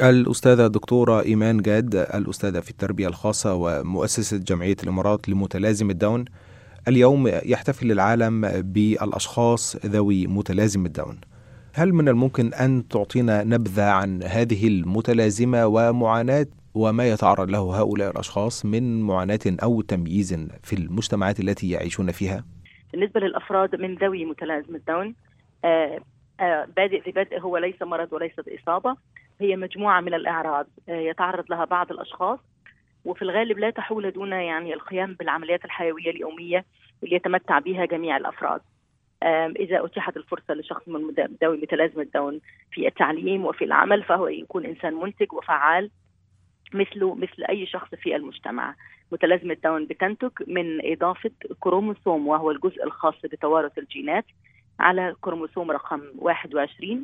الأستاذة الدكتورة إيمان جاد الأستاذة في التربية الخاصة ومؤسسة جمعية الإمارات لمتلازم الدون. اليوم يحتفل العالم بالأشخاص ذوي متلازم الدون. هل من الممكن أن تعطينا نبذة عن هذه المتلازمة ومعاناة وما يتعرض له هؤلاء الأشخاص من معاناة أو تمييز في المجتمعات التي يعيشون فيها؟ بالنسبة للأفراد من ذوي متلازمة الدون آه آه بادئ ببدء هو ليس مرض وليست إصابة هي مجموعة من الأعراض آه يتعرض لها بعض الأشخاص وفي الغالب لا تحول دون يعني القيام بالعمليات الحيوية اليومية اللي يتمتع بها جميع الأفراد. إذا أتيحت الفرصة لشخص من ذوي متلازمة داون في التعليم وفي العمل فهو يكون إنسان منتج وفعال مثله مثل أي شخص في المجتمع. متلازمة داون بتنتج من إضافة كروموسوم وهو الجزء الخاص بتوارث الجينات على كروموسوم رقم 21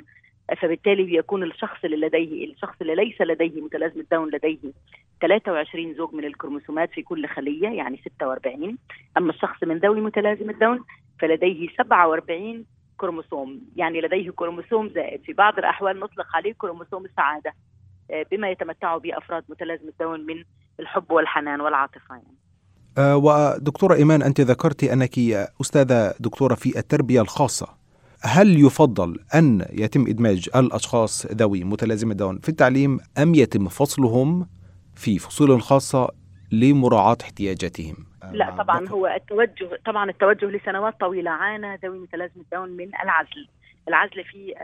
فبالتالي بيكون الشخص اللي لديه الشخص اللي ليس لديه متلازمة داون لديه 23 زوج من الكروموسومات في كل خلية يعني 46 أما الشخص من ذوي متلازمة داون فلديه 47 كروموسوم. يعني لديه كروموسوم زائد. في بعض الأحوال نطلق عليه كروموسوم السعادة بما يتمتع به أفراد متلازمة داون من الحب والحنان والعاطفة يعني. أه ودكتورة إيمان أنت ذكرت أنك أستاذة دكتورة في التربية الخاصة. هل يفضل أن يتم إدماج الأشخاص ذوي متلازمة داون في التعليم أم يتم فصلهم في فصول خاصة لمراعاة احتياجاتهم؟ لا طبعا هو التوجه طبعا التوجه لسنوات طويلة عانى ذوي متلازمة داون من العزل. العزل في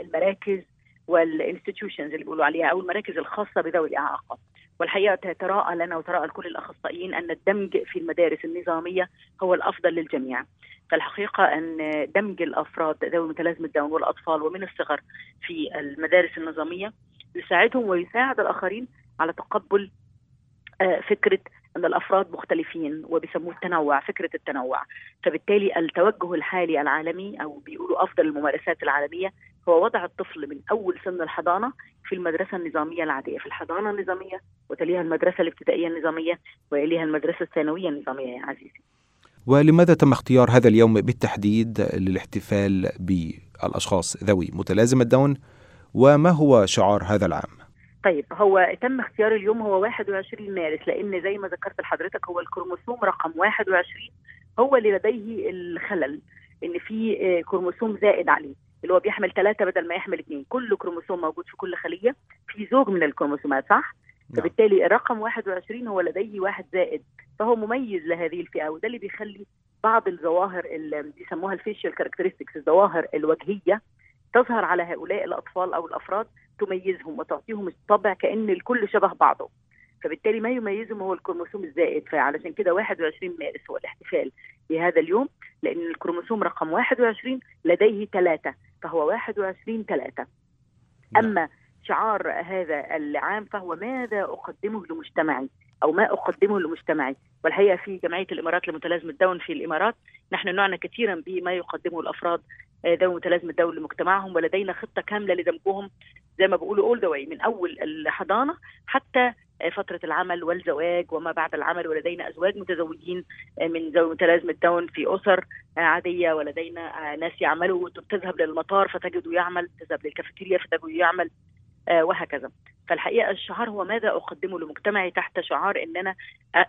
المراكز وال institutions اللي بيقولوا عليها أو المراكز الخاصة بذوي الإعاقة. والحقيقة تراءى لنا وتراءى لكل الأخصائيين أن الدمج في المدارس النظامية هو الأفضل للجميع. فالحقيقة أن دمج الأفراد ذوي متلازمه داون والأطفال ومن الصغر في المدارس النظامية يساعدهم ويساعد الآخرين على تقبل فكرة أن الأفراد مختلفين وبيسموه التنوع فكرة التنوع. فبالتالي التوجه الحالي العالمي أو بيقولوا أفضل الممارسات العالمية هو وضع الطفل من أول سن الحضانة في المدرسة النظامية العادية في الحضانة النظامية وتليها المدرسة الابتدائية النظامية ويليها المدرسة الثانوية النظامية يا عزيزي. ولماذا تم اختيار هذا اليوم بالتحديد للاحتفال بالأشخاص ذوي متلازمة الدون؟ وما هو شعار هذا العام؟ طيب هو تم اختيار اليوم هو 21 مارس لأن زي ما ذكرت لحضرتك هو الكروموسوم رقم 21 هو اللي لديه الخلل إن في كروموسوم زائد عليه. اللي هو بيحمل ثلاثة بدل ما يحمل اثنين كل كروموسوم موجود في كل خلية. في زوج من الكروموسومات صح؟ نعم. فبالتالي الرقم 21 هو لديه واحد زائد. فهو مميز لهذه الفئة وده اللي بيخلي بعض الظواهر اللي بيسموها ال facial characteristics الظواهر الوجهية تظهر على هؤلاء الأطفال أو الأفراد تميزهم وتعطيهم الطبع كأن الكل شبه بعضه. فبالتالي ما يميزهم هو الكروموسوم الزائد. فعلشان كده 21 مارس هو الاحتفال بهذا اليوم لأن الكروموسوم رقم 21 لديه ثلاثة فهو 21 ثلاثة أما شعار هذا العام فهو ماذا أقدمه لمجتمعي أو ما أقدمه لمجتمعي؟ والحقيقة في جمعية الإمارات لمتلازمة داون في الإمارات نحن نعنى كثيرا بما يقدمه الأفراد ذوي متلازمة داون لمجتمعهم ولدينا خطة كاملة لدمجهم زي ما بيقولوا اول ذا من أول الحضانة حتى فترة العمل والزواج وما بعد العمل ولدينا أزواج متزوجين من ذوي متلازمة داون في أسر عادية ولدينا ناس يعملوا تذهب للمطار فتجده يعمل تذهب للكافيتيريا فتجده يعمل وهكذا. فالحقيقة الشعار هو ماذا أقدمه لمجتمعي تحت شعار أن أنا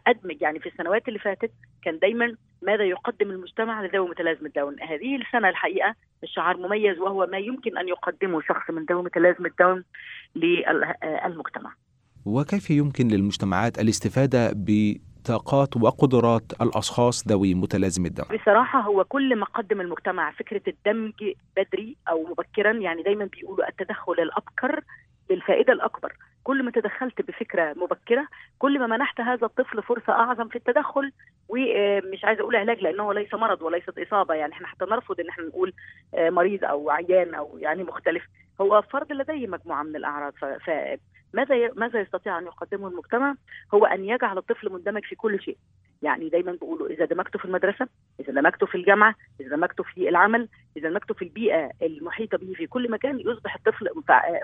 أدمج. يعني في السنوات اللي فاتت كان دايما ماذا يقدم المجتمع لذوي متلازمة داون. هذه السنة الحقيقة الشعار مميز وهو ما يمكن أن يقدمه شخص من ذوي متلازمة داون للمجتمع وكيف يمكن للمجتمعات الاستفادة بطاقات وقدرات الأشخاص ذوي متلازمة الدم؟ بصراحة هو كل ما قدم المجتمع فكرة الدمج بدري أو مبكرا يعني دايما بيقولوا التدخل الأبكر للفائدة الأكبر. كل ما تدخلت بفكرة مبكرة كل ما منحت هذا الطفل فرصة أعظم في التدخل ومش عايزة أقول علاج لأنه ليس مرض وليست إصابة. يعني إحنا حتى نرفض إن إحنا نقول مريض أو عيان أو يعني مختلف. هو فرد لديه مجموعة من الأعراض ف... ماذا ماذا يستطيع أن يقدمه المجتمع؟ هو أن يجعل الطفل مندمج في كل شيء. يعني دايما بيقولوا إذا دمجته في المدرسة إذا دمجته في الجامعة إذا دمجته في العمل إذا دمجته في البيئة المحيطة به في كل مكان يصبح الطفل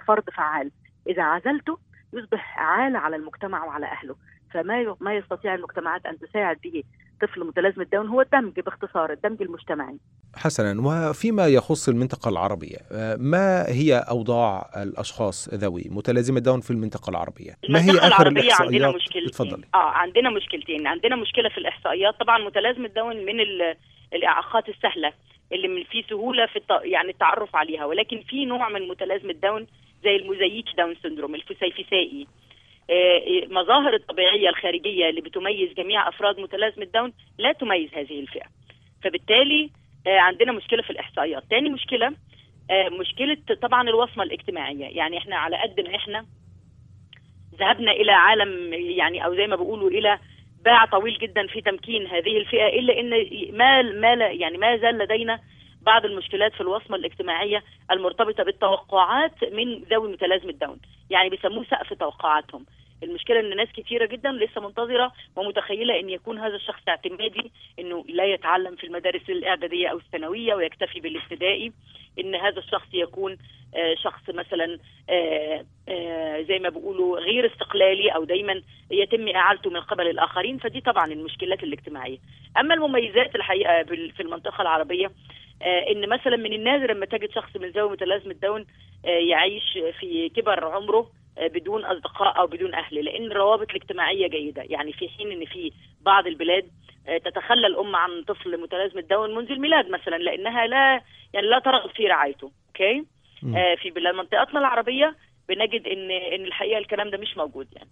فرد فعال. إذا عزلته يصبح عالة على المجتمع وعلى أهله. فما ما يستطيع المجتمعات أن تساعد به طفل متلازمة داون هو الدمج باختصار الدمج المجتمعي. حسنا. وفيما يخص المنطقة العربية ما هي أوضاع الأشخاص ذوي متلازمة داون في المنطقة العربية؟ ما هي آخر العربية الإحصائيات؟ عندنا مشكلتين. اتفضلي. آه عندنا مشكلتين. عندنا مشكلة في الإحصائيات. طبعا متلازمة داون من ال- الإعاقات السهلة اللي من في سهولة في الت... يعني التعرف عليها. ولكن في نوع من متلازمة داون زي ال mosaic Down syndrome الفسيفسائي. آه، مظاهر الطبيعية الخارجية اللي بتميز جميع أفراد متلازمة داون لا تميز هذه الفئة. فبالتالي آه، عندنا مشكلة في الإحصائيات. تاني مشكلة آه، مشكلة طبعا الوصمة الاجتماعية. يعني إحنا على قد ما إحنا ذهبنا إلى عالم يعني أو زي ما بيقولوا إلى باع طويل جدا في تمكين هذه الفئة إلا أن ما ما يعني ما زال لدينا بعض المشكلات في الوصمة الاجتماعية المرتبطة بالتوقعات من ذوي متلازمة داون. يعني بيسموه سقف توقعاتهم. المشكلة إن ناس كثيرة جدا لسه منتظرة ومتخيلة إن يكون هذا الشخص اعتمادي إنه لا يتعلم في المدارس الإعدادية أو الثانوية ويكتفي بالابتدائي إن هذا الشخص يكون آه، شخص مثلا آه، آه، زي ما بيقولوا غير استقلالي أو دايما يتم إعالته من قبل الآخرين. فدي طبعا المشكلات الاجتماعية. أما المميزات الحقيقة بال- في المنطقة العربية آه، إن مثلا من النادر لما تجد شخص من ذوي متلازمة داون يعيش في كبر عمره بدون أصدقاء أو بدون أهل لأن الروابط الاجتماعية جيدة. يعني في حين إن في بعض البلاد آه، تتخلى الام عن طفل متلازمه داون منذ الميلاد مثلا لأنها لا يعني لا ترغب في رعايته. okay. آه، في بلاد منطقتنا العربية بنجد إن إن الحقيقة الكلام ده مش موجود يعني.